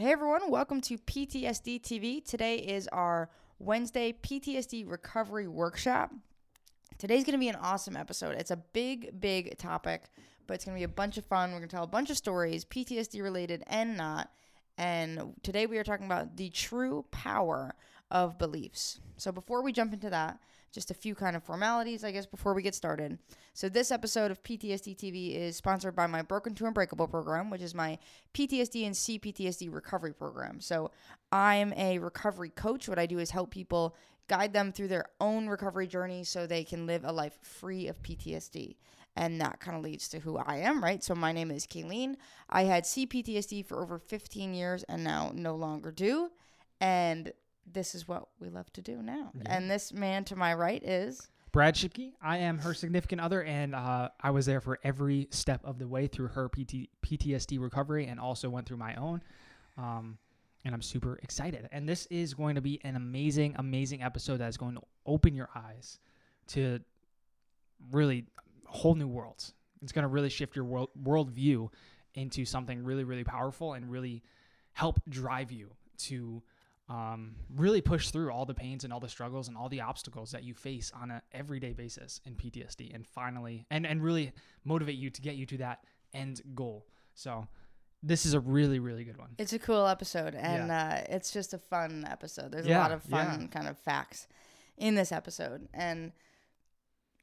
Hey everyone, welcome to PTSD TV. Today is our Wednesday PTSD recovery workshop. Today's going to be an awesome episode. It's a big, big topic, but it's going to be a bunch of fun. We're going to tell a bunch of stories, PTSD related and not. And today we are talking about the true power of beliefs. So before we jump into that, just a few kind of formalities, I guess, before we get started. So, this episode of PTSD TV is sponsored by my Broken to Unbreakable program, which is my PTSD and CPTSD recovery program. So, I'm a recovery coach. What I do is help people guide them through their own recovery journey so they can live a life free of PTSD. And that kind of leads to who I am, right? So, my name is Kayleen. I had CPTSD for over 15 years and now no longer do. And this is what we love to do now. Yeah. And this man to my right is Brad Shipke. I am her significant other, and uh, I was there for every step of the way through her PT- PTSD recovery and also went through my own. Um, and I'm super excited. And this is going to be an amazing, amazing episode that is going to open your eyes to really whole new worlds. It's going to really shift your world worldview into something really, really powerful and really help drive you to um, really push through all the pains and all the struggles and all the obstacles that you face on an everyday basis in PTSD and finally and and really motivate you to get you to that end goal. So this is a really really good one. It's a cool episode and yeah. uh, it's just a fun episode. There's yeah, a lot of fun yeah. kind of facts in this episode and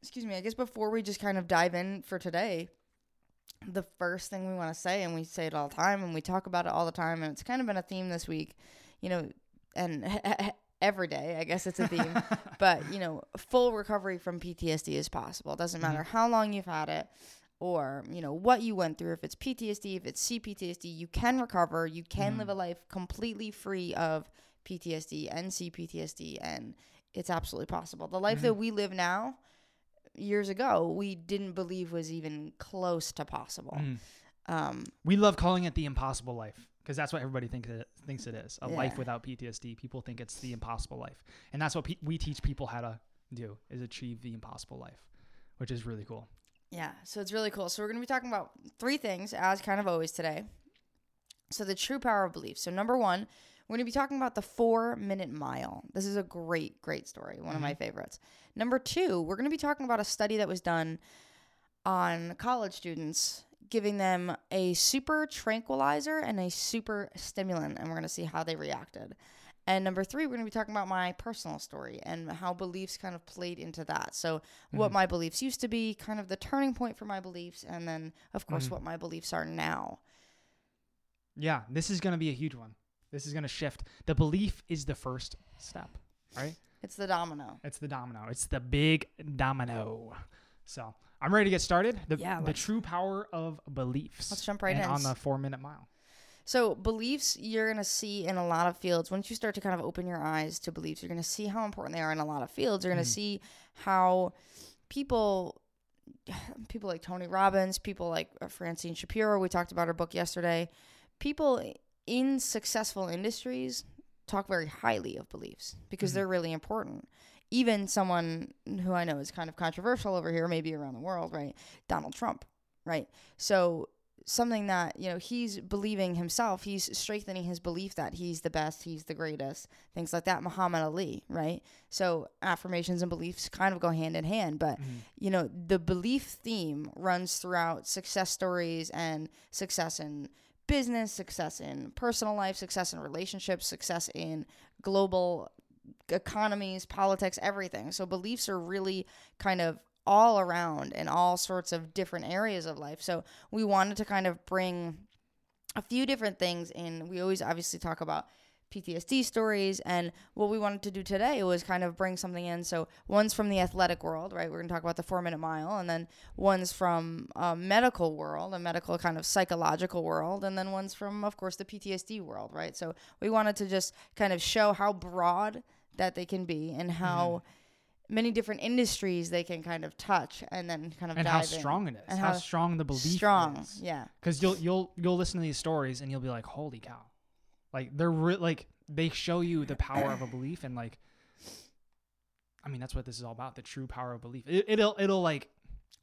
excuse me, I guess before we just kind of dive in for today, the first thing we want to say and we say it all the time and we talk about it all the time and it's kind of been a theme this week. You know, and every day, I guess it's a theme. but you know, full recovery from PTSD is possible. It doesn't matter mm-hmm. how long you've had it or you know what you went through if it's PTSD if it's CPTSD you can recover you can mm live a life completely free of PTSD and CPTSD and it's absolutely possible the life mm-hmm. that we live now years ago we didn't believe was even close to possible mm. um, we love calling it the impossible life because that's what everybody thinks it thinks it is. A yeah. life without PTSD. People think it's the impossible life, and that's what pe- we teach people how to do is achieve the impossible life, which is really cool. Yeah, so it's really cool. So we're going to be talking about three things, as kind of always today. So the true power of belief. So number one, we're going to be talking about the four minute mile. This is a great, great story. One mm-hmm. of my mm-hmm. favorites. Number two, we're going to be talking about a study that was done on college students giving them a super tranquilizer and a super stimulant, and we're going to see how they reacted. And number three, we're going to be talking about my personal story and how beliefs kind of played into that. So, mm-hmm. what my beliefs used to be, kind of the turning point for my beliefs, and then, of course, mm-hmm. what my beliefs are now. Yeah, this is going to be a huge one. This is going to shift. The belief is the first step, right? It's the domino. It's the domino. It's the big domino. So, I'm ready to get started. The, yeah, the true power of beliefs. Let's jump right in on the four minute mile. So beliefs you're gonna see in a lot of fields. Once you start to kind of open your eyes to beliefs, you're gonna see how important they are in a lot of fields. You're gonna mm. see how people people like Tony Robbins, people like uh, Francine Shapiro, we talked about her book yesterday. People in successful industries talk very highly of beliefs because mm-hmm. they're really important even someone who I know is kind of controversial over here, maybe around the world, right? Donald Trump, right? So something that you know he's believing himself he's strengthening his belief that he's the best he's the greatest things like that muhammad ali right so affirmations and beliefs kind of go hand in hand but mm-hmm. you know the belief theme runs throughout success stories and success in business success in personal life success in relationships success in global economies, politics, everything. So beliefs are really kind of all around in all sorts of different areas of life. So we wanted to kind of bring a few different things in. We always obviously talk about PTSD stories. And what we wanted to do today was kind of bring something in. So one's from the athletic world, right? We're going to talk about the four minute mile. And then one's from a medical world, a medical kind of psychological world. And then one's from, of course, the PTSD world, right? So we wanted to just kind of show how broad that they can be and how. Mm-hmm many different industries they can kind of touch and then kind of and how strong in. it is and how, how strong the belief strong is. yeah because you'll you'll you'll listen to these stories and you'll be like holy cow like they're re- like they show you the power of a belief and like I mean that's what this is all about, the true power of belief. It, will it'll like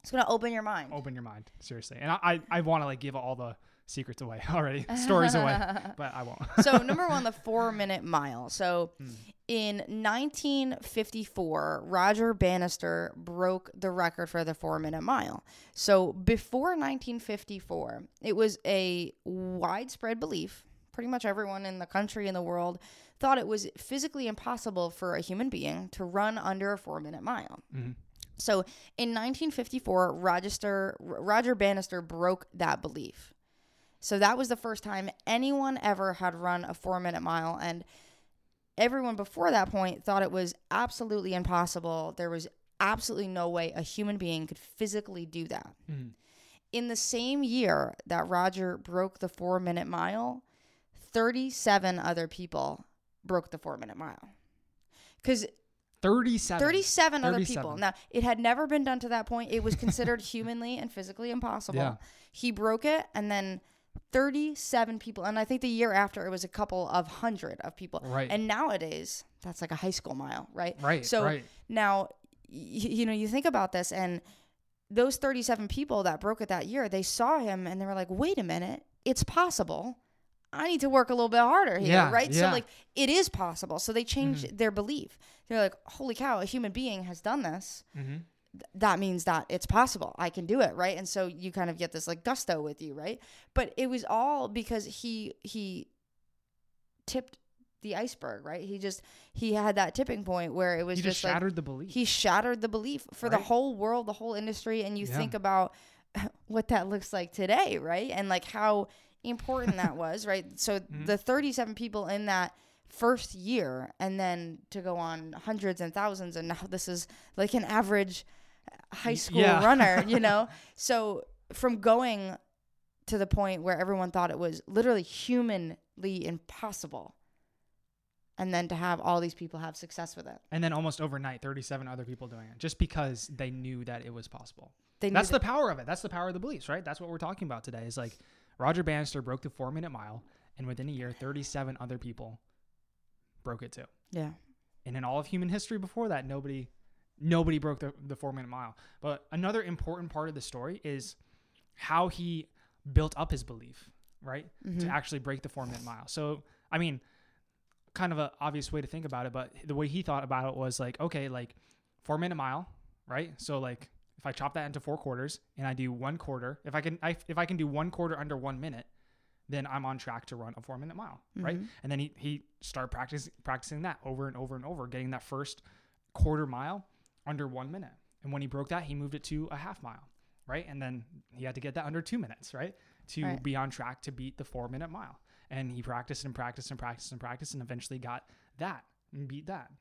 it's gonna open your mind. Open your mind, seriously. And I I, I want to like give all the secrets away already, stories away, but I won't. so number one, the four minute mile. So Hmm. In 1954, Roger Bannister broke the record for the four minute mile. So before 1954, it was a widespread belief. Pretty much everyone in the country and the world thought it was physically impossible for a human being to run under a four minute mile. Mhm. So in 1954, Roger, Roger Bannister broke that belief. So that was the first time anyone ever had run a four minute mile. And everyone before that point thought it was absolutely impossible. There was absolutely no way a human being could physically do that. Mhm. In the same year that Roger broke the four minute mile, 37 other people broke the four minute mile. Because 37. 37 other 37. people. Now, it had never been done to that point. It was considered humanly and physically impossible. Yeah. He broke it, and then 37 people. And I think the year after, it was a couple of hundred of people. Right. And nowadays, that's like a high school mile, right? Right. So right. now, y- you know, you think about this, and those 37 people that broke it that year, they saw him and they were like, wait a minute, it's possible. I need to work a little bit harder here, Yeah, right? So, like, it is possible. So they changed their belief. They're like, holy cow, a human being has done this. Mm-hmm. Th- That means that it's possible. I can do it, right? And so you kind of get this like gusto with you, right? But it was all because he he tipped the iceberg, right? He just he had that tipping point where it was just just like shattered the belief. he shattered the belief for the whole world, the whole industry. And you Yeah. think about what that looks like today, right? And like how important that was, right? So Mm-hmm. the 37 people in that first year, and then to go on hundreds and thousands, and now this is like an average high school yeah. runner, you know? So from going to the point where everyone thought it was literally humanly impossible. And then to have all these people have success with it. and then almost overnight, 37 other people doing it just because they knew that it was possible. They knew That's that- the power of it. That's the power of the beliefs, right? That's what we're talking about today. Is like Roger Bannister broke the four minute mile, and within a year, 37 other people broke it too. yeah. And in all of human history before that, nobody nobody broke the, the four minute mile. But another important part of the story is how he built up his belief, right? To mm-hmm. actually break the four minute mile. So I mean, kind of an obvious way to think about it, but the way he thought about it was like, okay, like four minute mile, right? So like if I chop that into four quarters and I do one quarter, if I can I, if I can do one quarter under one minute, then I'm on track to run a four minute mile, right? Mm-hmm. And then he he started practicing practicing that over and over and over, getting that first quarter mile under one minute. And when he broke that, he moved it to a half mile, right? And then he had to get that under two minutes, right? To Right. be on track to beat the four minute mile. And he practiced and practiced and practiced and practiced and eventually got that and beat that.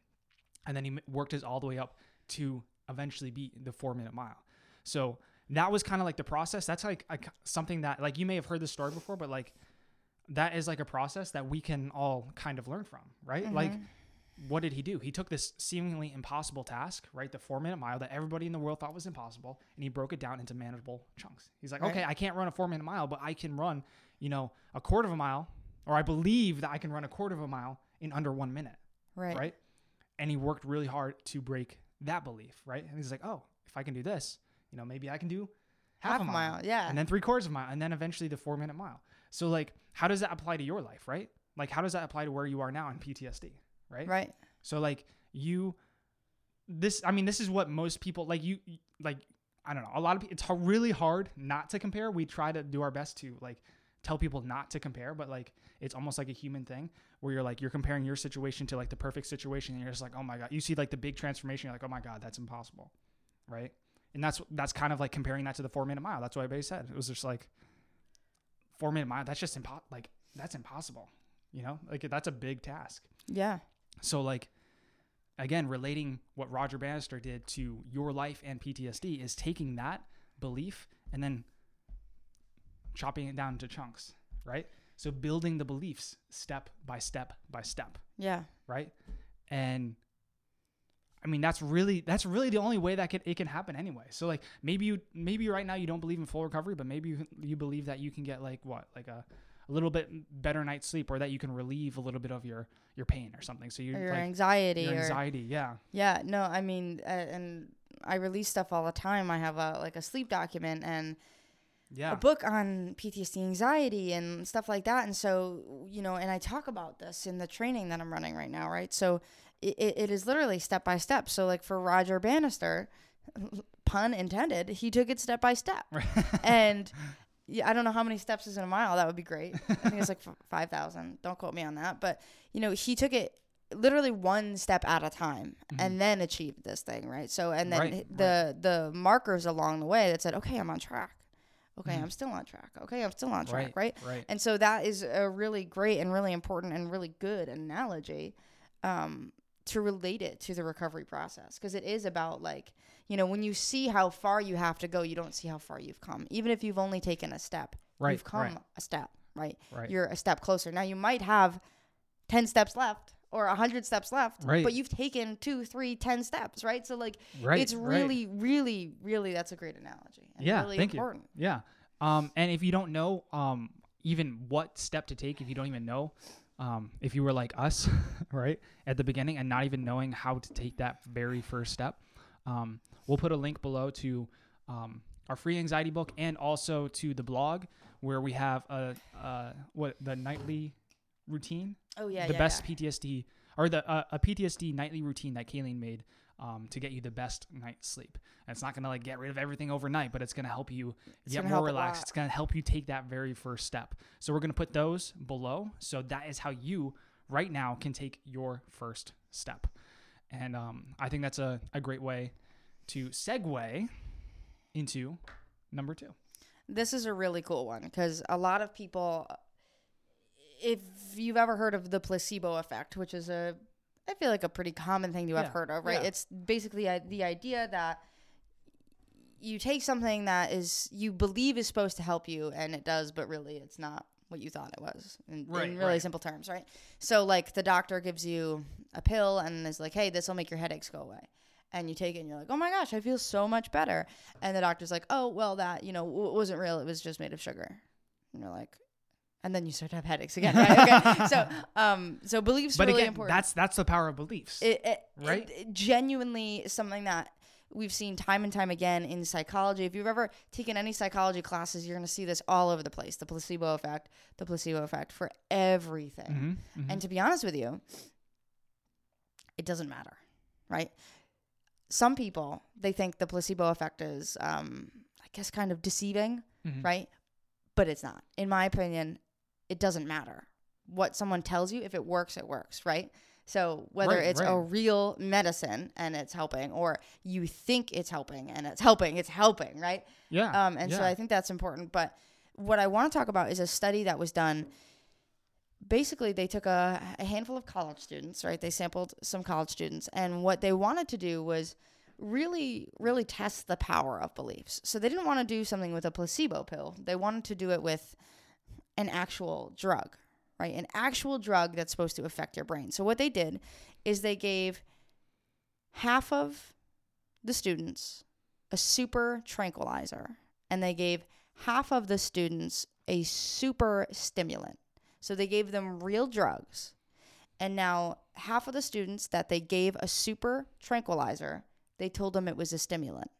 And then he worked his all the way up to eventually beat the four minute mile. So that was kind of like the process. That's like a, something that like you may have heard this story before, but like that is like a process that we can all kind of learn from, right? Like mm-hmm. What did he do? He took this seemingly impossible task, right? The four minute mile that everybody in the world thought was impossible, and he broke it down into manageable chunks. He's like, Right. okay, I can't run a four minute mile, but I can run, you know, a quarter of a mile, or I believe that I can run a quarter of a mile in under one minute, Right. right? And he worked really hard to break that belief, right? And he's like, oh, if I can do this, you know, maybe I can do half, a mile, yeah. and then three quarters of a mile, and then eventually the four minute mile. So like, how does that apply to your life, right? Like, how does that apply to where you are now in PTSD, right? right. So like you, this I mean this is what most people like you like I don't know a lot of people it's really hard not to compare. We try to do our best to like tell people not to compare, but like it's almost like a human thing where you're like you're comparing your situation to like the perfect situation and you're just like oh my god you see like the big transformation you're like oh my god that's impossible, right? And that's that's kind of like comparing that to the four minute mile. That's what everybody said. It was just like four minute mile. That's just impo- like that's impossible. You know, like that's a big task. Yeah. So like again, relating what Roger Bannister did to your life and PTSD is taking that belief and then chopping it down into chunks, right? So building the beliefs step by step by step, Yeah. right? And I mean that's really that's really the only way that can, it can happen anyway. So like maybe you maybe right now you don't believe in full recovery, but maybe you you believe that you can get like what like a a little bit better night's sleep, or that you can relieve a little bit of your your pain or something. So you Or your like anxiety your or anxiety, yeah, Yeah, no, I mean, uh, and I release stuff all the time. I have a like a sleep document, and Yeah. a book on PTSD anxiety and stuff like that. And so, you know, and I talk about this in the training that I'm running right now, right? So it, it is literally step by step. So, like for Roger Bannister, pun intended, he took it step by step. and yeah, I don't know how many steps is in a mile. That would be great. I think it's like 5,000. Don't quote me on that. But, you know, he took it literally one step at a time and then achieved this thing, right? So, and then Right, the the markers along the way that said, okay, I'm on track. Okay, I'm still on track. Okay, I'm still on track, right? Right. And so that is a really great and really important and really good analogy um, to relate it to the recovery process because it is about like you know when you see how far you have to go, you don't see how far you've come. Even if you've only taken a step, Right, you've come right. a step, right? Right. You're a step closer. Now you might have ten steps left or a hundred steps left, Right. but you've taken two, three, ten steps, right? So like Right, it's really, really, really that's a great analogy. And yeah. really thank important. you. Yeah. Um, and if you don't know, um, even what step to take, if you don't even know, um, if you were like us, right, at the beginning and not even knowing how to take that very first step, um, we'll put a link below to um, our free anxiety book and also to the blog where we have a, uh, what the nightly routine Oh yeah, the yeah, best yeah. PTSD or the uh, a PTSD nightly routine that Kayleen made um, to get you the best night's sleep. And it's not gonna like get rid of everything overnight, but it's gonna help you It's get more relaxed. It's gonna help you take that very first step. So we're gonna put those below. So that is how you right now can take your first step. And um, I think that's a, a great way to segue into number two. This is a really cool one because a lot of people, if you've ever heard of the placebo effect, which is a, I feel like a pretty common thing to have Yeah, heard of, right? yeah. It's basically uh, the idea that you take something that is you believe is supposed to help you and it does, but really it's not what you thought it was in, Right, in really right. simple terms, right? So like the doctor gives you a pill and is like, hey, this will make your headaches go away. And you take it and you're like, oh my gosh, I feel so much better. And the doctor's like, oh, well, that, you know, w- wasn't real. It was just made of sugar. And you're like, and then you start to have headaches again, right? Okay. so, um, so beliefs But really again, important that's that's the power of beliefs. it, it, Right? it- it genuinely is something that we've seen time and time again in psychology. If you've ever taken any psychology classes, you're going to see this all over the place. The placebo effect, the placebo effect for everything. Mhm, mhm. And to be honest with you, it doesn't matter, right? Some people they think the placebo effect is, um, I guess, kind of deceiving, Mhm. right? But it's not. In my opinion, it doesn't matter what someone tells you. If it works, it works, right? So whether Right, it's a real medicine and it's helping, or you think it's helping and it's helping, it's helping, right? yeah. Um, and so. I think that's important. But what I want to talk about is a study that was done. Basically, they took a, a handful of college students, right? They sampled some college students, and what they wanted to do was really, really test the power of beliefs. So they didn't want to do something with a placebo pill. They wanted to do it with an actual drug, right? An actual drug that's supposed to affect your brain. So what they did is they gave half of the students a super tranquilizer and they gave half of the students a super stimulant. So they gave them real drugs. And now half of the students that they gave a super tranquilizer, they told them it was a stimulant.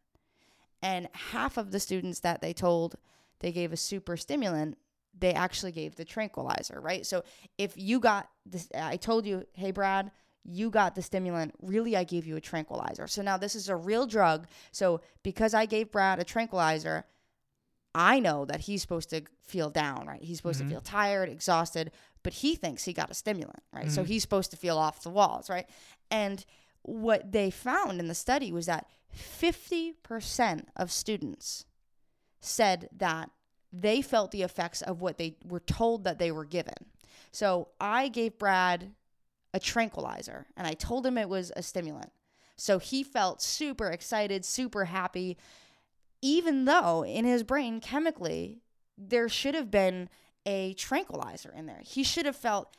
And half of the students that they told they gave a super stimulant, they actually gave the tranquilizer, right? So if you got this, I told you, hey, Brad, you got the stimulant. Really, I gave you a tranquilizer. So now this is a real drug. So because I gave Brad a tranquilizer, I know that he's supposed to feel down, right? He's supposed Mhm. to feel tired, exhausted, but he thinks he got a stimulant, right? So Mhm. he's supposed to feel off the walls, right? And what they found in the study was that 50% of students said that they felt the effects of what they were told that they were given. So I gave Brad a tranquilizer and I told him it was a stimulant. So he felt super excited, super happy, even though in his brain, chemically, there should have been a tranquilizer in there. He should have felt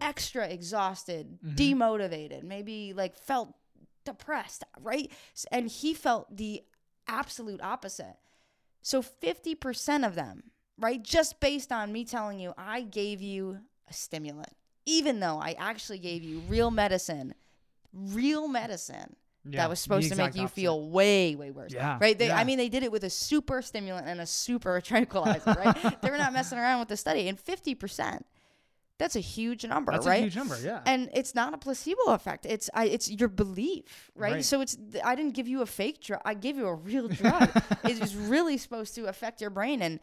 extra exhausted, Mhm. demotivated, maybe like felt depressed, right? And he felt the absolute opposite. So 50% of them, right, just based on me telling you I gave you a stimulant, even though I actually gave you real medicine, real medicine Yeah, that was supposed to make you opposite. feel way, way worse. Yeah, Right? They, yeah. I mean, they did it with a super stimulant and a super tranquilizer, right? they were not messing around with the study. And 50%, that's a huge number, That's right? a huge number. Yeah. and it's not a placebo effect. It's I, it's your belief, right? Right. So it's I didn't give you a fake drug. I gave you a real drug. it was really supposed to affect your brain, and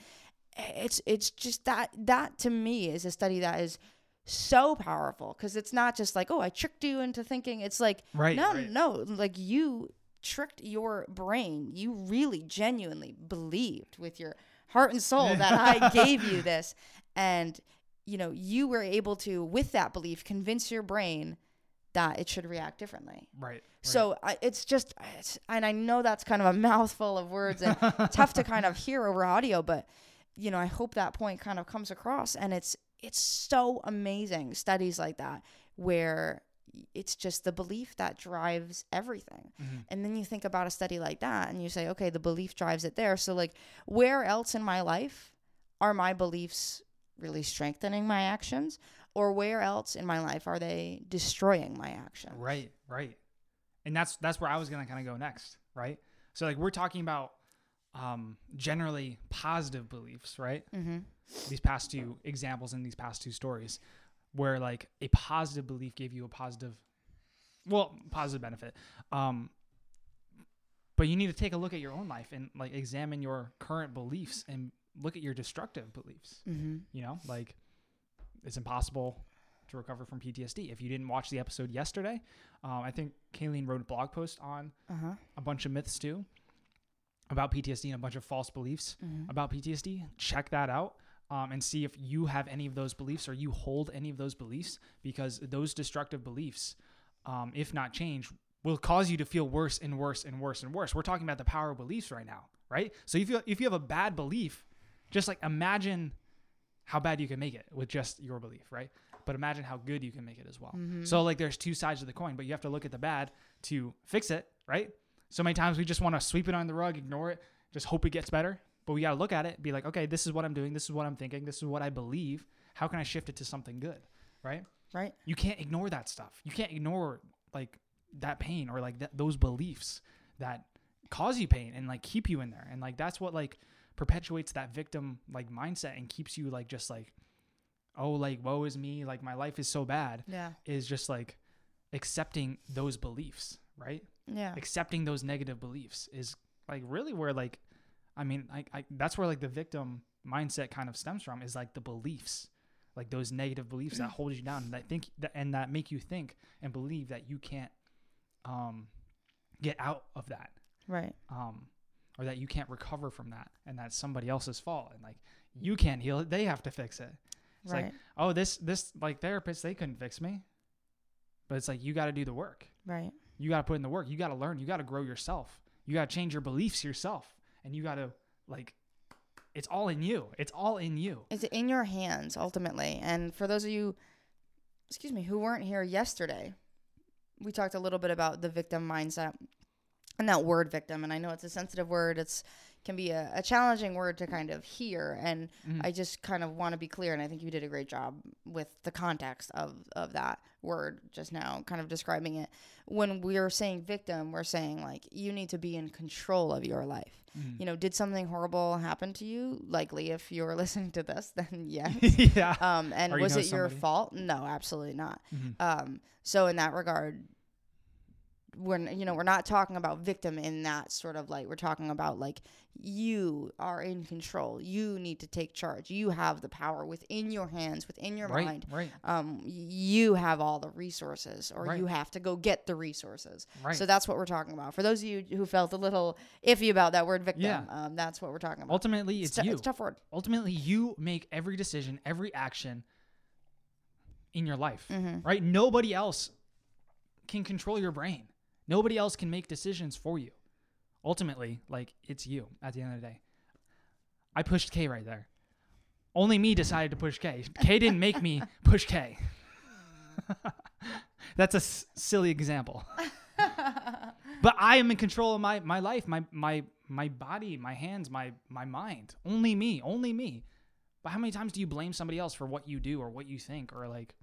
eh, it's it's just that that to me is a study that is so powerful because it's not just like oh I tricked you into thinking. It's like right. no right. no like you tricked your brain. You really genuinely believed with your heart and soul that I gave you this, and you know you were able to with that belief convince your brain that it should react differently. Right. right. So I, it's just, it's, and I know that's kind of a mouthful of words and tough to kind of hear over audio, but you know, I hope that point kind of comes across. And it's it's so amazing studies like that where it's just the belief that drives everything. Mhm. And then you think about a study like that, and you say, okay, the belief drives it there. So like, where else in my life are my beliefs really strengthening my actions? Or where else in my life are they destroying my actions? Right, right. And that's that's where I was gonna kind of go next, right? So like we're talking about um generally positive beliefs, right? Mm-hmm. These past two examples in these past two stories, where like a positive belief gave you a positive, well, positive benefit. Um, but you need to take a look at your own life and like examine your current beliefs and look at your destructive beliefs. Mm-hmm. You know, like it's impossible to recover from PTSD. If you didn't watch the episode yesterday, um, I think Kayleen wrote a blog post on Uh huh. a bunch of myths too about PTSD and a bunch of false beliefs Mm-hmm. about PTSD. Check that out um, and see if you have any of those beliefs or you hold any of those beliefs because those destructive beliefs, um, if not changed, will cause you to feel worse and worse and worse and worse. We're talking about the power of beliefs right now, right? So if you if you have a bad belief, just like imagine how bad you can make it with just your belief, right? But imagine how good you can make it as well. Mm-hmm. So like there's two sides of the coin, but you have to look at the bad to fix it, right? So many times we just want to sweep it on the rug, ignore it, just hope it gets better. But we got to look at it, be like, okay, this is what I'm doing, this is what I'm thinking, this is what I believe. How can I shift it to something good, right? Right. You can't ignore that stuff. You can't ignore like that pain or like that, those beliefs that cause you pain and like keep you in there. And like that's what like perpetuates that victim like mindset and keeps you like just like oh like woe is me, like my life is so bad Yeah. is just like accepting those beliefs, right? Yeah. Accepting those negative beliefs is like really where like I mean, I, I that's where like the victim mindset kind of stems from is like the beliefs, like those negative beliefs that hold you down and that think that and that make you think and believe that you can't um get out of that Right. um or that you can't recover from that and that's somebody else's fault and like you can't heal it they have to fix it. It's right. like oh this this like therapist they couldn't fix me. But it's like you got to do the work. Right. you got to put in the work. You got to learn. You got to grow yourself. You got to change your beliefs yourself and you got to like it's all in you. It's all in you. It's in your hands ultimately. And for those of you, excuse me, who weren't here yesterday, we talked a little bit about the victim mindset and that word victim. And I know it's a sensitive word. It's can be a, a challenging word to kind of hear. And Mhm. I just kind of want to be clear. And I think you did a great job with the context of, of that word just now, kind of describing it. When we're saying victim, we're saying like you need to be in control of your life. Mhm. You know, did something horrible happen to you? Likely, if you're listening to this, then yes. yeah Um, and Or you was know it your fault? No, absolutely not. Mhm. Um, so in that regard, we're you know we're not talking about victim in that sort of light we're talking about like you are in control. You need to take charge. You have the power within your hands, within your right mind. right Um, you have all the resources, or Right. you have to go get the resources. right So that's what we're talking about. For those of you who felt a little iffy about that word victim, Yeah. um, that's what we're talking about. ultimately it's, tou- you It's a tough word. ultimately you make every decision every action in your life Mm-hmm. right nobody else can control your brain nobody else can make decisions for you. Ultimately like it's you at the end of the day. I pushed k right there. Only me decided to push k. K didn't make me push k. That's a s- silly example. But i am in control of my my life my my my body my hands my my mind. Only me only me. But how many times do you blame somebody else for what you do or what you think or like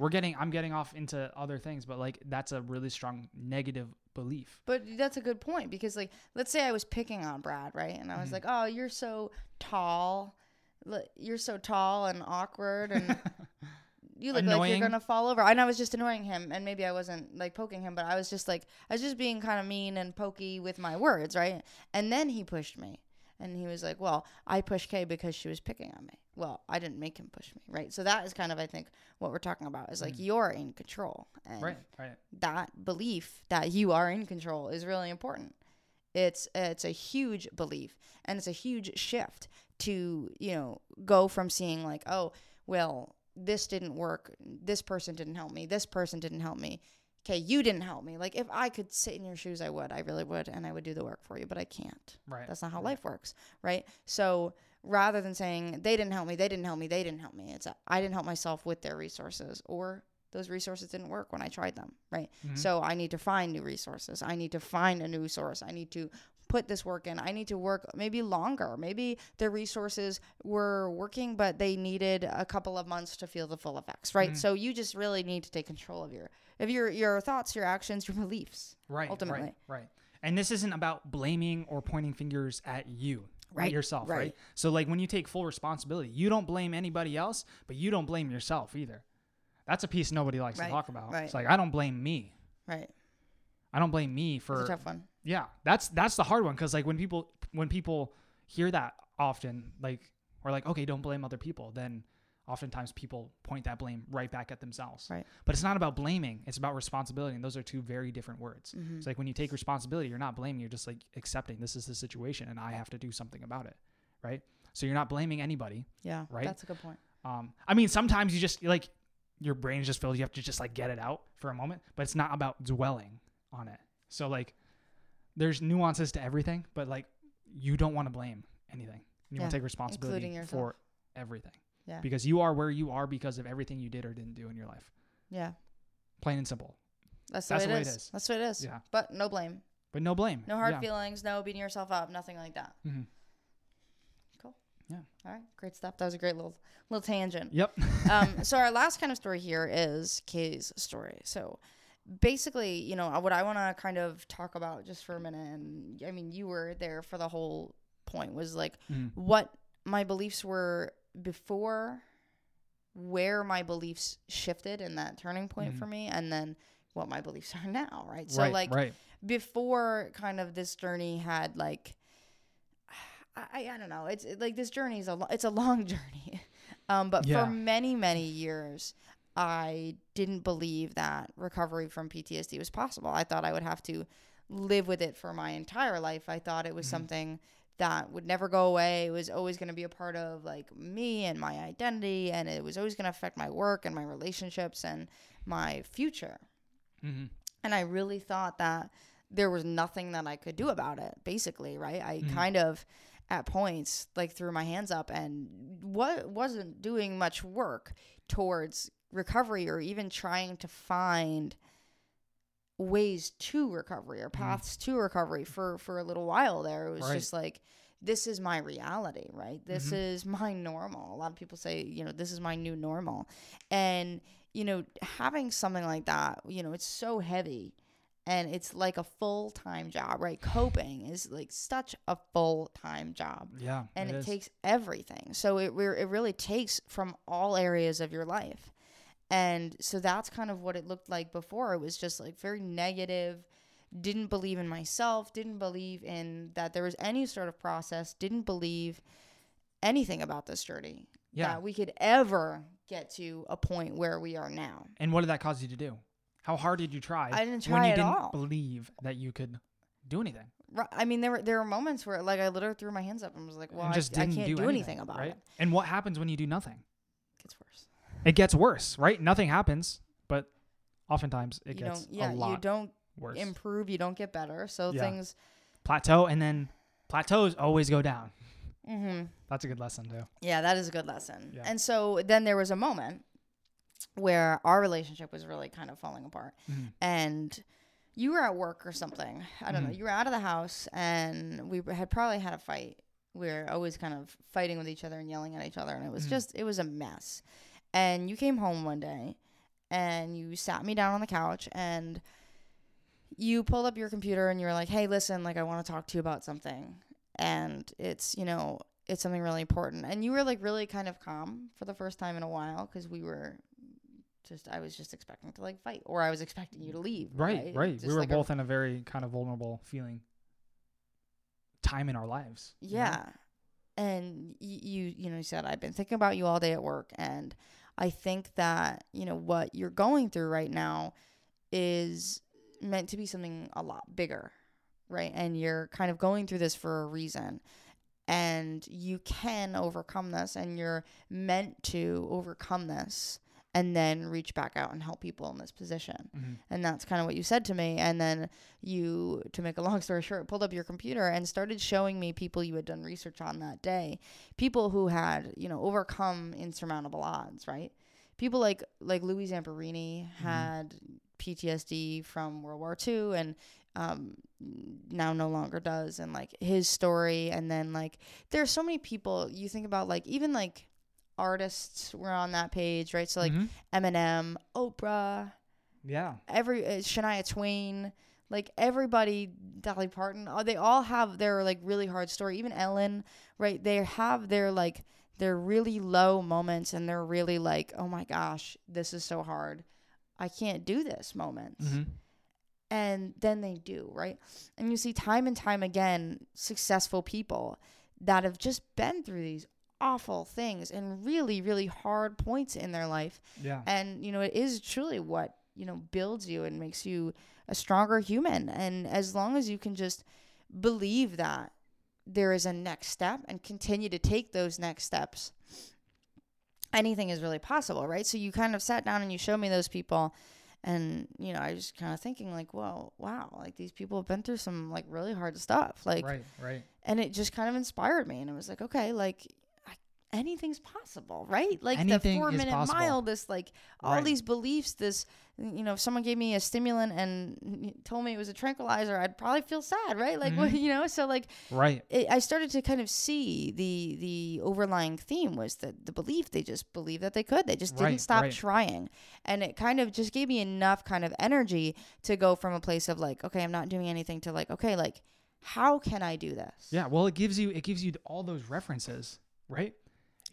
we're getting I'm getting off into other things, but like that's a really strong negative belief. But that's a good point because, like, let's say I was picking on Brad, right? And I was Mhm. like, "Oh, you're so tall. You're so tall and awkward, and you look like you're gonna fall over." And I was just annoying him, and maybe I wasn't like poking him, but I was just like, I was just being kind of mean and pokey with my words, right? And then he pushed me, and he was like, "Well, I pushed Kay because she was picking on me. Well, I didn't make him push me, right?" So that is kind of, I think, what we're talking about is like Mhm. you're in control, and Right, right. that belief that you are in control is really important. It's it's a huge belief and it's a huge shift to, you know, go from seeing like, oh, well, this didn't work. This person didn't help me. This person didn't help me. Okay, you didn't help me. Like if I could sit in your shoes, I would. I really would and I would do the work for you, but I can't. Right. That's not how life works, right? So rather than saying they didn't help me, they didn't help me, they didn't help me, it's a, I didn't help myself with their resources or those resources didn't work when I tried them, right? Mhm. So I need to find new resources. I need to find a new source. I need to put this work in. I need to work maybe longer. Maybe the resources were working, but they needed a couple of months to feel the full effects, right? Mhm. So you just really need to take control of your of your your thoughts, your actions, your beliefs. Right. ultimately. Right. Right. And this isn't about blaming or pointing fingers at you. Right. Yourself, right. right. So like when you take full responsibility, you don't blame anybody else, but you don't blame yourself either. That's a piece nobody likes Right, to talk about. right. It's like I don't blame me. Right. I don't blame me for a tough one. yeah. That's that's the hard one because like when people when people hear that often like or like okay don't blame other people then oftentimes people point that blame right back at themselves. Right. But it's not about blaming. It's about responsibility, and those are two very different words. Mhm. It's like when you take responsibility, you're not blaming. You're just like accepting this is the situation, and I have to do something about it. Right. So you're not blaming anybody. Yeah. Right? That's a good point. Um, I mean, sometimes you just like your brain is just filled. You have to just like get it out for a moment, but it's not about dwelling on it. So like, there's nuances to everything, but like, you don't want to blame anything. You want to take responsibility for everything Yeah. because you are where you are because of everything you did or didn't do in your life. Yeah. Plain and simple. That's the That's way, the way it it is. That's what it is. Yeah. But no blame. But no blame. No hard yeah. feelings, no beating yourself up, nothing like that. Mhm. Cool. Yeah. All right. Great stuff. That was a great little little tangent. Yep. um, so our last kind of story here is Kay's story. So basically, you know, what I want to kind of talk about just for a minute, and I mean, you were there for the whole point was like Mhm. what my beliefs were before, where my beliefs shifted in that turning point Mhm. for me, and then what my beliefs are now, right? So like right. before kind of this journey had like I, I don't know it's it, like this journey is a lo- it's a long journey um but Yeah. for many many years I didn't believe that recovery from PTSD was possible I thought I would have to live with it for my entire life I thought it was Mhm. something that would never go away it was always going to be a part of like me and my identity and it was always going to affect my work and my relationships and my future hmm and I really thought that there was nothing that I could do about it, basically, right? I Mhm. kind of, at points, like threw my hands up and what wasn't doing much work towards recovery or even trying to find ways to recovery or paths to recovery for for a little while there. It was Right. just like this is my reality, right? This Mhm. is my normal. A lot of people say, you know, this is my new normal. And you know, having something like that, you know, it's so heavy and it's like a full time job, right? Coping is like such a full time job Yeah. and it takes everything. So it, it really takes from all areas of your life. And so that's kind of what it looked like before. It was just like very negative, didn't believe in myself, didn't believe in that there was any sort of process, didn't believe anything about this journey Yeah. that we could ever get to a point where we are now. And what did that cause you to do? How hard did you try? I didn't when try you at didn't all. believe that you could do anything. Ri- I mean, there were there were moments where like I literally threw my hands up and was like, "Well, I, just I didn't can't do, do, anything, about right? it." And what happens when you do nothing? It gets worse. It gets worse, right? Nothing happens, but oftentimes it you gets don't, yeah, a lot you don't worse. improve, you don't get better. So Yeah. things. Plateau and then plateaus always go down. hmm That's a good lesson too. Yeah, that is a good lesson. Yeah. And so then there was a moment where our relationship was really kind of falling apart, Mhm. and you were at work or something. I don't know. Mhm. You were out of the house, and we had probably had a fight. We were always kind of fighting with each other and yelling at each other, and it was Mhm. just it was a mess. And you came home one day, and you sat me down on the couch and you pulled up your computer and you were like, "Hey, listen, like I want to talk to you about something." And it's, you know, it's something really important. And you were like really kind of calm for the first time in a while cuz we were just I was just expecting to like fight or I was expecting you to leave. Right, right. Just we were like a- both in a very kind of vulnerable feeling time in our lives. you know? Yeah. And y- you, you know, you said, I've been thinking about you all day at work. And I think that, you know, what you're going through right now is meant to be something a lot bigger, right? And you're kind of going through this for a reason. And you can overcome this, and you're meant to overcome this and then reach back out and help people in this position. Mhm. And that's kind of what you said to me. And then you, to make a long story short, pulled up your computer and started showing me people you had done research on that day. People who had, you know, overcome insurmountable odds, right? People like like Louis Zamperini had PTSD from World War II and um, now no longer does. And like his story. And then like there are so many people you think about, like even like artists were on that page, right? So like Mhm. Eminem, Oprah, yeah. every uh, Shania Twain, like everybody, Dolly Parton, uh, they all have their like really hard story. Even Ellen, right? They have their like their really low moments and they're really like, oh my gosh, this is so hard. I can't do this moments. Mhm. And then they do, right? And you see time and time again successful people that have just been through these awful things and really, really hard points in their life Yeah. and you know it is truly what you know builds you and makes you a stronger human and as long as you can just believe that there is a next step and continue to take those next steps anything is really possible right so you kind of sat down and you showed me those people and you know i was kind of thinking like well wow like these people have been through some like really hard stuff like right, right. and it just kind of inspired me and it was like okay like anything's possible right like Anything the four minute possible. mile this like all Right. these beliefs this you know if someone gave me a stimulant and told me it was a tranquilizer i'd probably feel sad right like what Mhm. you know so like Right. it, i started to kind of see the the overlying theme was that the belief they just believed that they could they just didn't Right, stop right. trying and it kind of just gave me enough kind of energy to go from a place of like okay i'm not doing anything to like okay like how can i do this Yeah. Well, it gives you it gives you all those references, right?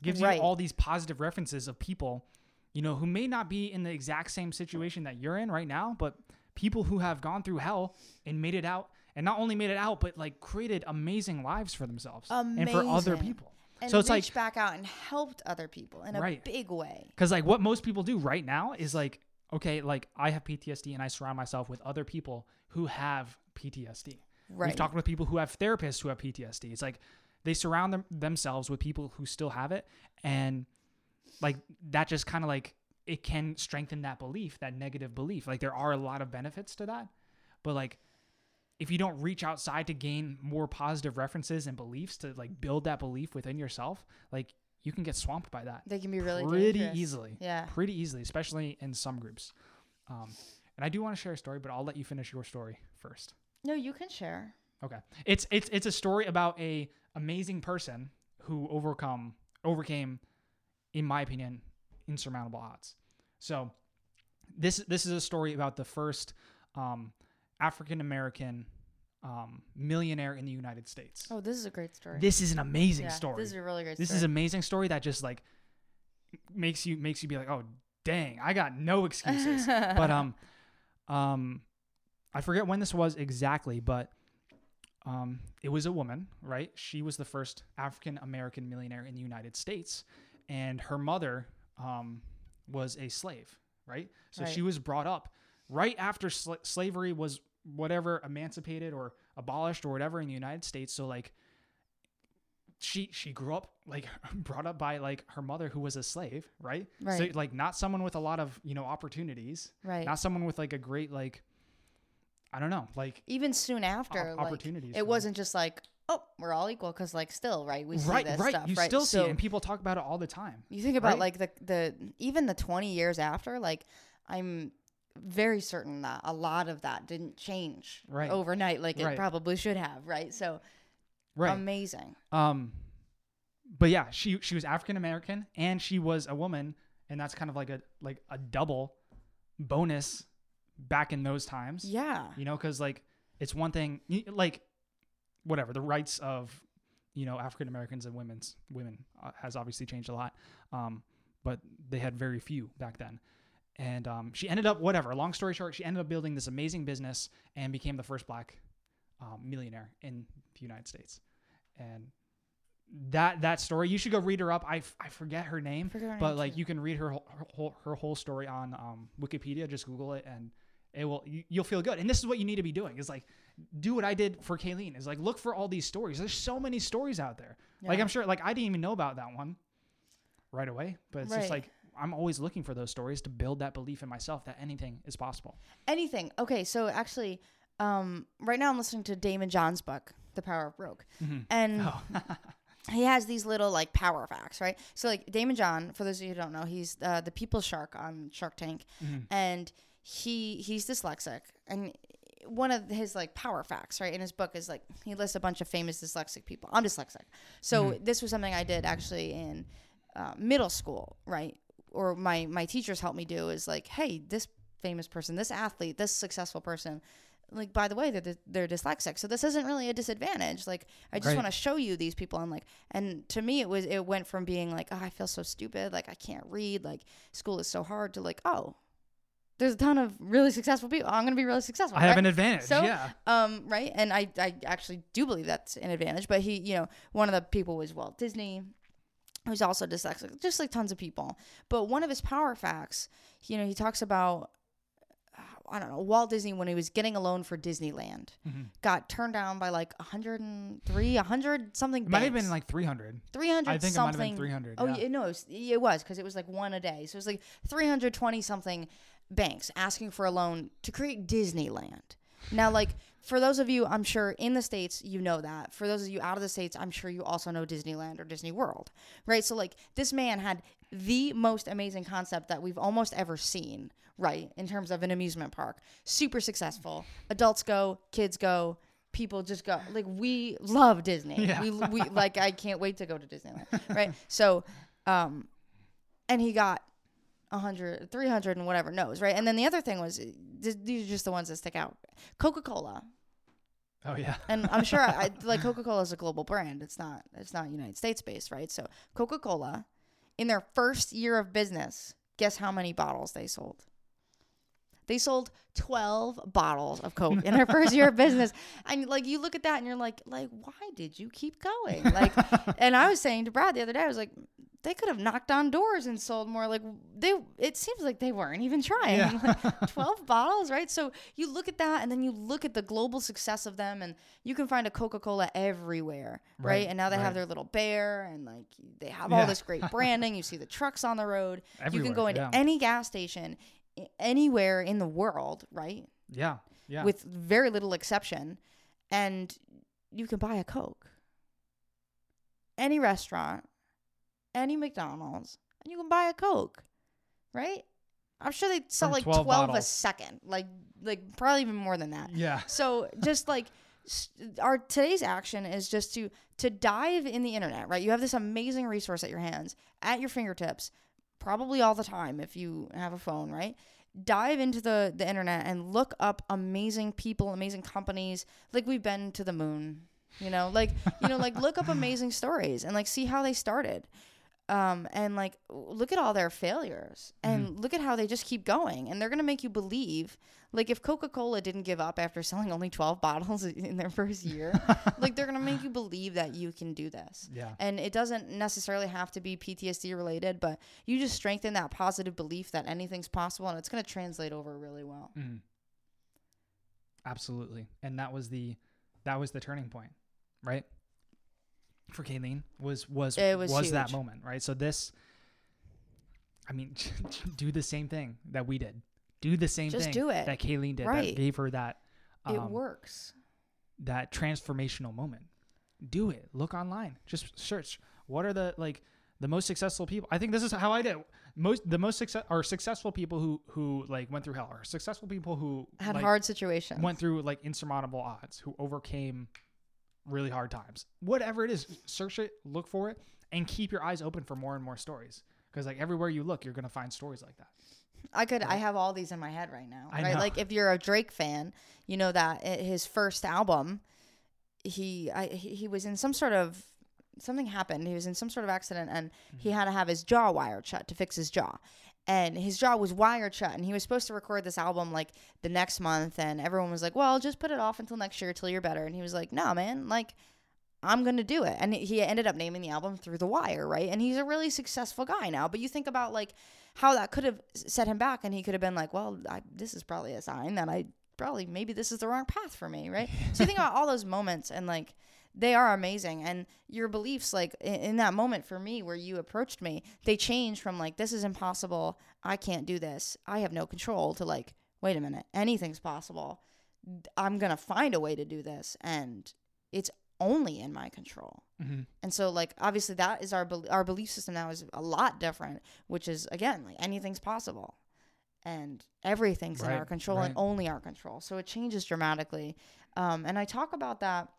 Gives Right. you all these positive references of people, you know, who may not be in the exact same situation that you're in right now, but people who have gone through hell and made it out, and not only made it out, but like created amazing lives for themselves and for other people. and so it's like reached back out and helped other people in a Right. big way. Because like what most people do right now is like, okay, like I have PTSD and I surround myself with other people who have PTSD. Right. We've talked with people who have therapists who have PTSD. It's like they surround them, themselves with people who still have it, and like that just kind of like it can strengthen that belief, that negative belief. Like there are a lot of benefits to that, but like if you don't reach outside to gain more positive references and beliefs to like build that belief within yourself, like you can get swamped by that they can be really pretty dangerous. easily Yeah. pretty easily, especially in some groups. Um, and I do want to share a story, but I'll let you finish your story first. No, you can share. Okay, it's it's it's a story about a amazing person who overcome overcame, in my opinion, insurmountable odds. So, this this is a story about the first um, African American um, millionaire in the United States. Oh, this is a great story. This is an amazing yeah, story. This is a really great This story. is an amazing story that just like makes you makes you be like, oh dang, I got no excuses. but um, um, I forget when this was exactly, but um, it was a woman, right? She was the first African American millionaire in the United States, and her mother um was a slave, right? So she was brought up right after sla- slavery was whatever emancipated or abolished or whatever in the United States. So like she she grew up like brought up by like her mother who was a slave, right? So Right. like not someone with a lot of, you know, opportunities, right. not someone with like a great like I don't know, like Even soon after, op- opportunities. for it wasn't just like, oh, we're all equal, because like still, right? We see right, this right. stuff, you right? still see it and people talk about it all the time. you think about right? like the the even the twenty years after, like I'm very certain that a lot of that didn't change Right. overnight, like it probably should have, right? So Right. amazing. Um, but yeah, she she was African American and she was a woman, and that's kind of like a like a double bonus back in those times. Yeah. You know, because like it's one thing, like whatever the rights of you know African Americans and women's women uh, has obviously changed a lot, um, but they had very few back then. And um, she ended up whatever. Long story short, she ended up building this amazing business and became the first black um, millionaire in the United States. And that that story, you should go read her up. I, f- I forget her name, Forget her but name, like too. you can read her whole, her whole her whole story on um, Wikipedia. Just Google it, and it will you, you'll feel good. And this is what you need to be doing: is like do what I did for Kayleen. Is like look for all these stories. There's so many stories out there. Like I'm sure, like I didn't even know about that one right away, but it's just like I'm always looking for those stories to build that belief in myself that anything is possible. Anything. Okay, so actually, um, right now I'm listening to Daymond John's book, The Power of Broke, and Oh, he has these little like power facts, right? So like Daymond John, for those of you who don't know, he's uh, the people shark on Shark Tank, and he he's dyslexic, and one of his like power facts, right, in his book is like he lists a bunch of famous dyslexic people. I'm dyslexic, so this was something I did actually in uh, middle school, right? Or my my teachers helped me do is like, hey, this famous person, this athlete, this successful person. Like by the way, they're they're dyslexic, so this isn't really a disadvantage. Like I just Right. want to show you these people, and like, and to me, it was it went from being like, oh, I feel so stupid, like I can't read, like school is so hard, to like, oh, there's a ton of really successful people. I'm gonna be really successful. I have an advantage. So, yeah. um, right, and I, I actually do believe that's an advantage. But he, you know, one of the people was Walt Disney, who's also dyslexic, just like tons of people. But one of his power facts, you know, he talks about, uh, I don't know, Walt Disney when he was getting a loan for Disneyland, Mm-hmm. got turned down by like 103, 100 something. It might have been like 300. 300 I think it might have been something. 300. Oh, yeah. no, it was it was because it was like one a day. So it was like 320 something banks asking for a loan to create Disneyland. Now, like for those of you, I'm sure in the states, you know that. For those of you out of the states, I'm sure you also know Disneyland or Disney World, right? So like this man had the most amazing concept that we've almost ever seen, right? In terms of an amusement park, super successful. Adults go, kids go. People just go like we love Disney. Yeah. We we like I can't wait to go to Disneyland, right? So, um, and he got 100 300 and whatever knows right? And then the other thing was eh, th- these are just the ones that stick out. Coca-cola. Oh yeah. and i'm sure I, like coca-cola is a global brand. It's not it's not united states based right? So coca-cola in their first year of business guess how many bottles they sold? They sold 12 bottles of coke in their first year of business. And like you look at that and you're like like why did you keep going? Like and i was saying to brad the other day i was like they could have knocked on doors and sold more like they it seems like they weren't even trying Yeah. like 12 bottles right so you look at that and then you look at the global success of them and you can find a coca-cola everywhere right, Right, and now they right. have their little bear and like they have all this great branding you see the trucks on the road you can go into yeah. any gas station anywhere in the world right Yeah. Yeah. with very little exception and you can buy a coke any restaurant any mcdonald's and you can buy a coke right i'm sure they sell From like 12 12, a bottles. second like like probably even more than that yeah. so just like s- our today's action is just to to dive in the internet, right? You have this amazing resource at your hands, at your fingertips, probably all the time if you have a phone, right? Dive into the the internet and look up amazing people, amazing companies. Like we've been to the moon, you know, like you know, like look up amazing stories and like see how they started. Um, and like look at all their failures and look at how they just keep going and they're gonna make you believe like if coca-cola didn't give up after selling only 12 bottles in their first year like they're gonna make you believe that you can do this Yeah. and it doesn't necessarily have to be ptsd related but you just strengthen that positive belief that anything's possible and it's gonna translate over really well Mhm. Absolutely. And that was the that was the turning point, right? For Kayleen was was It was that moment, right? So this I mean, do the same thing that we did. Do the same Just thing do it. that Kayleen did Right. that gave her that it um, works that transformational moment. Do it. Look online. Just search what are the like the most successful people. I think this is how I did. Most the most success are successful people who who like went through hell or successful people who had like, hard situations went through like insurmountable odds, who overcame really hard times. Whatever it is, search it, look for it, and keep your eyes open for more and more stories. Because like everywhere you look, you're gonna find stories like that. I could. I have all these in my head right now. I right, know. like if you're a Drake fan, you know that his first album, he I, he he was in some sort of something happened. He was in some sort of accident, and he Mm-hmm. had to have his jaw wired shut to fix his jaw. And his jaw was wired shut, and he was supposed to record this album like the next month. And everyone was like, "Well, just put it off until next year, till you're better." And he was like, "No, man, like." I'm gonna do it, and he ended up naming the album "Through the Wire," right? And he's a really successful guy now. But you think about like how that could have set him back, and he could have been like, "Well, I, this is probably a sign that I probably maybe this is the wrong path for me," right? so you think about all those moments, and like they are amazing, and your beliefs, like in, in that moment for me, where you approached me, they changed from like "this is impossible," "I can't do this," "I have no control," to like, "Wait a minute, anything's possible." I'm gonna find a way to do this, and it's only in my control. Mhm. And so, like, obviously, that is our bel our belief system now is a lot different, which is again like anything's possible, and everything's in our Right, control and only our control. So it changes dramatically. Um, and I talk about that.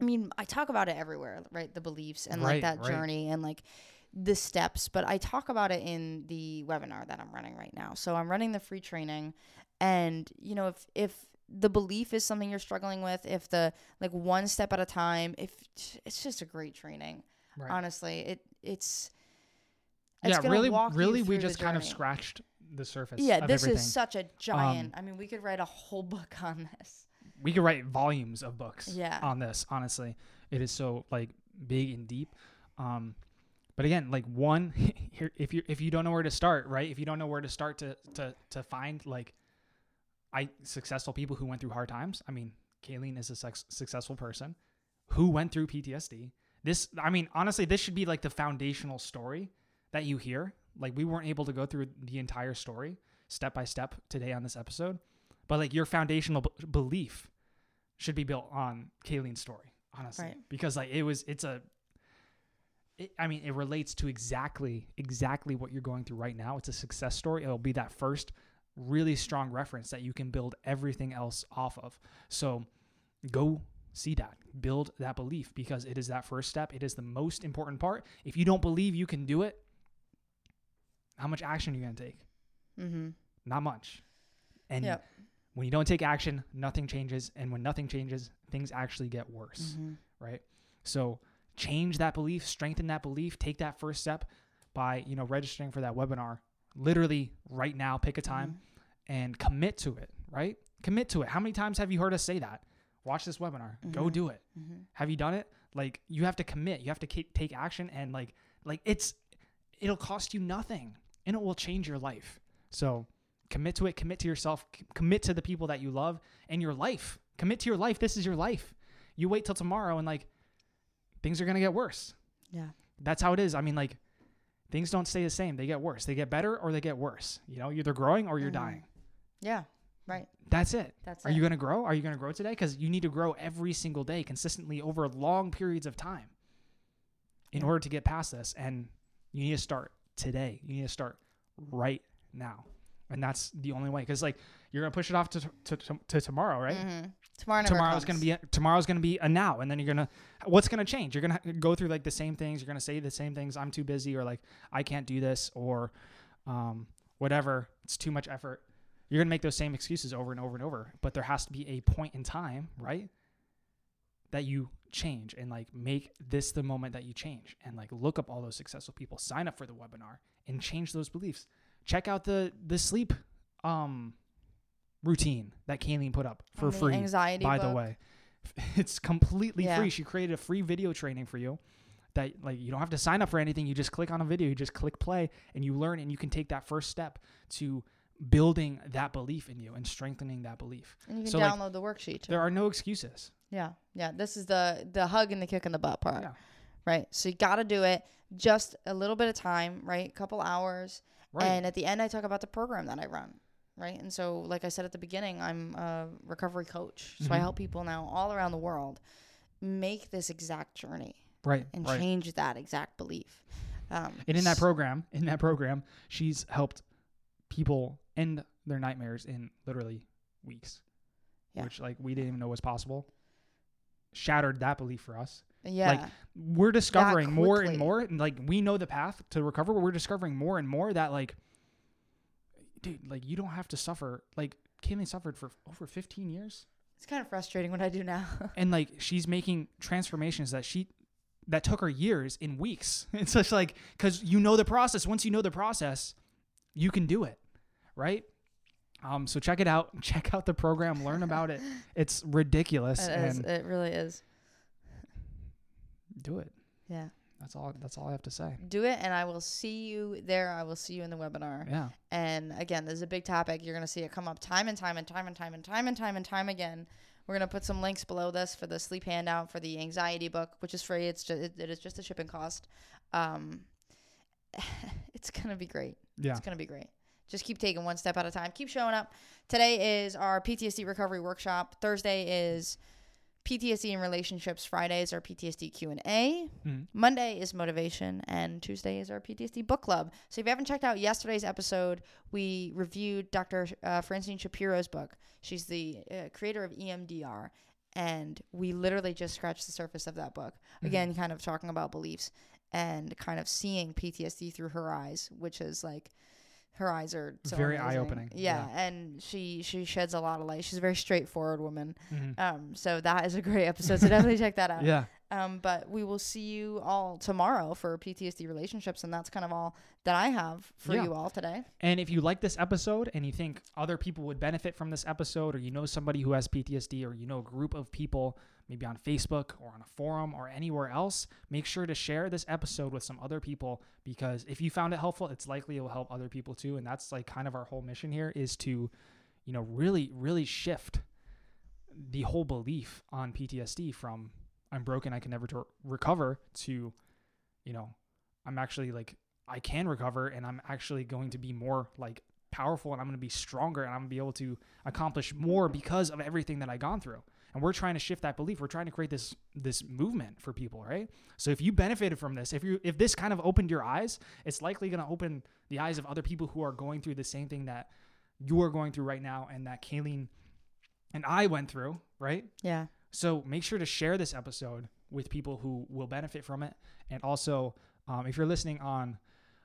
I mean, I talk about it everywhere, right? The beliefs and Right, like that right. journey and like the steps. But I talk about it in the webinar that I'm running right now. So I'm running the free training, and you know, if if the belief is something you're struggling with, if the like one step at a time, if it's just a great training. Right. Honestly, it it's it's yeah, really, really, we just kind of scratched the surface. Yeah, of this everything. is such a um, giant. I mean, we could write a whole book on this. We could write volumes of books Yeah. on this honestly it is so like big and deep um but again like one here if you if you don't know where to start right if you don't know where to start to to to find like i successful people who went through hard times i mean Kayleen is a sex, successful person who went through PTSD. This, I mean, honestly, this should be like the foundational story that you hear. Like, we weren't able to go through the entire story step by step today on this episode, but like your foundational b- belief should be built on Kayleen's story, honestly, Right. because like it was, it's a, it, I mean, it relates to exactly, exactly what you're going through right now. It's a success story. It'll be that first really strong reference that you can build everything else off of. So go see that, build that belief because it is that first step. It is the most important part. If you don't believe you can do it, how much action are you going to take? Mm-hmm. Not much. And Yep. When you don't take action, nothing changes. And when nothing changes, things actually get worse Mm-hmm. right? So change that belief, strengthen that belief, take that first step by, you know, registering for that webinar. Literally right now, pick a time and commit to it, right? Commit to it. How many times have you heard us say that? Watch this webinar. Go Mhm. do it. Mm-hmm. Have you done it? Like you have to commit. You have to ca- take action and like like it's it'll cost you nothing and it will change your life. So commit to it, commit to yourself, commit to the people that you love and your life. Commit to your life. This is your life. You wait till tomorrow and like things are going to get worse. Yeah. That's how it is. I mean like things don't stay the same. They get worse. They get better or they get worse. You know, you're either growing or you're Mhm. dying. Yeah. Right. That's it. That's Are it. you going to grow? Are you going to grow today? Because you need to grow every single day consistently over long periods of time in Yeah. order to get past this. And you need to start today. You need to start right now. And that's the only way. Because, like, you're going to push it off to, to, to, to tomorrow, right? Mm-hmm. Tomorrow Tomorrow's gonna be a, tomorrow's going to be a now, and then you're gonna what's going to change? You're going to go through like the same things. You're going to say the same things. I'm too busy, or like I can't do this, or um, whatever. It's too much effort. You're going to make those same excuses over and over and over. But there has to be a point in time, right, that you change and like make this the moment that you change, and like look up all those successful people, sign up for the webinar, and change those beliefs. Check out the the sleep um routine that Kayleen put up for And free Anxiety. by the way it's completely Yeah. free she created a free video training for you that like you don't have to sign up for anything you just click on a video you just click play and you learn and you can take that first step to building that belief in you and strengthening that belief And you can So, like, download the worksheet. Too. there are no excuses Yeah, yeah. This is the the hug and the kick in the butt part, Yeah. right? So you got to do it. Just a little bit of time, right? A couple hours, right and at the end, I talk about the program that I run, right? And so, like I said at the beginning, I'm a recovery coach, so I Mhm. help people now all around the world make this exact journey right and right change that exact belief. Um, and in that program in that program she's helped people end their nightmares in literally weeks Yeah. which like we didn't even know was possible shattered that belief for us yeah, Like we're discovering more and more and like we know the path to recover but we're discovering more and more that like dude, like you don't have to suffer. Like Kayleen suffered for over 15 years, It's kind of frustrating what I do now. and like she's making transformations that she that took her years in weeks. It's just like because you know the process. Once you know the process, you can do it, right? Um, so check it out. Check out the program. Learn about it. It's ridiculous, it, is, and it really is. Do it. Yeah. That's all. That's all I have to say. Do it, and I will see you there. I will see you in the webinar. Yeah. And again, this is a big topic. You're going to see it come up time and time and time and time and time and time and time again. We're going to put some links below this for the sleep handout for the anxiety book, which is free. It's just it, it is just a shipping cost. Um, it's going to be great. Yeah. It's going to be great. Just keep taking one step at a time. Keep showing up. Today is our PTSD recovery workshop. Thursday is PTSD and relationships. Friday is our PTSD Q&A. Mhm. Monday is motivation and Tuesday is our PTSD book club. So if you haven't checked out yesterday's episode, we reviewed Dr. Uh, Francine Shapiro's book. She's the uh, creator of EMDR and we literally just scratched the surface of that book. Mm-hmm. Again, kind of talking about beliefs and kind of seeing PTSD through her eyes, which is like her eyes are so Very eye-opening. Yeah, and she she sheds a lot of light. She's a very straightforward woman. Mhm. Um, so that is a great episode. So definitely check that out. Yeah. Um, but we will see you all tomorrow for PTSD relationships, and that's kind of all that I have for Yeah. you all today. And if you like this episode and you think other people would benefit from this episode, or you know somebody who has PTSD, or you know a group of people, maybe on Facebook or on a forum or anywhere else, make sure to share this episode with some other people because if you found it helpful, it's likely it will help other people too. And that's like kind of our whole mission here is to, you know, really, really shift the whole belief on PTSD from I'm broken, I can never to recover to, you know, I'm actually like I can recover and I'm actually going to be more like powerful and I'm going to be stronger and I'm going to be able to accomplish more because of everything that I've gone through. And we're trying to shift that belief. We're trying to create this this movement for people, right? So if you benefited from this, if you if this kind of opened your eyes, it's likely going to open the eyes of other people who are going through the same thing that you are going through right now and that Kayleen and I went through, right? Yeah. So make sure to share this episode with people who will benefit from it. And also, um, if you're listening on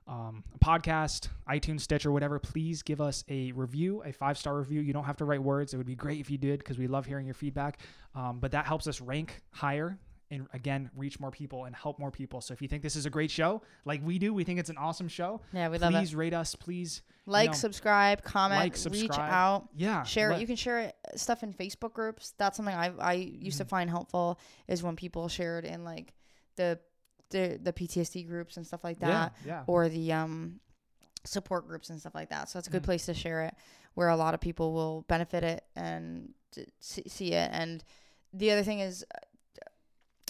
um, a podcast, iTunes, Stitcher, whatever, please give us a review, a five star review. You don't have to write words. It would be great if you did because we love hearing your feedback. Um, but that helps us rank higher and again reach more people and help more people. So if you think this is a great show, like we do, we think it's an awesome show. Yeah, we love please rate us. Please, Like, know, subscribe, comment, like, reach out. yeah, share let- it. You can share it, stuff in Facebook groups. That's something I I used to Mhm. find helpful is when people shared in like the the the PTSD groups and stuff like that, yeah, yeah. or the um support groups and stuff like that. So it's a good Mhm. place to share it, where a lot of people will benefit it and see, see it. And the other thing is. uh,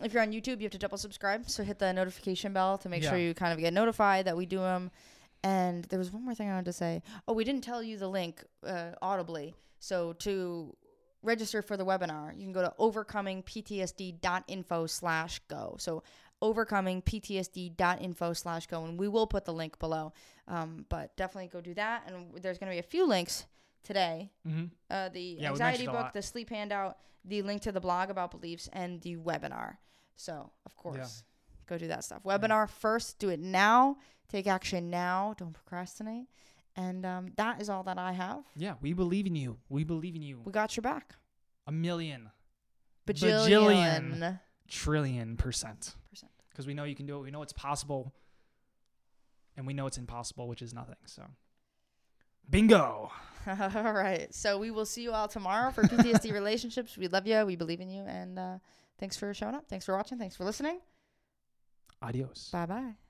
If you're on YouTube, you have to double subscribe. So hit the notification bell to make sure you kind of get notified that we do them. And there was one more thing I wanted to say. Oh, we didn't tell you the link uh, audibly. So to register for the webinar, you can go to overcomingptsd.info slash go. So overcomingptsd.info slash go. And we will put the link below. Um, but definitely go do that. And there's going to be a few links today. hmm Uh, the Yeah, anxiety book, the sleep handout, the link to the blog about beliefs, and the webinar. So, of course, go do that stuff. Webinar first, do it now. Take action now. Don't procrastinate. And um, that is all that I have. Yeah, we believe in you. We believe in you. We got your back. A million. Bajillion. Bajillion. trillion. Percent. Because we know you can do it. We know it's possible. And we know it's impossible, which is nothing. So, bingo. all right. So we will see you all tomorrow for PTSD relationships. We love you. We believe in you. And uh, thanks for showing up. Thanks for watching. Thanks for listening. Adios. Bye bye.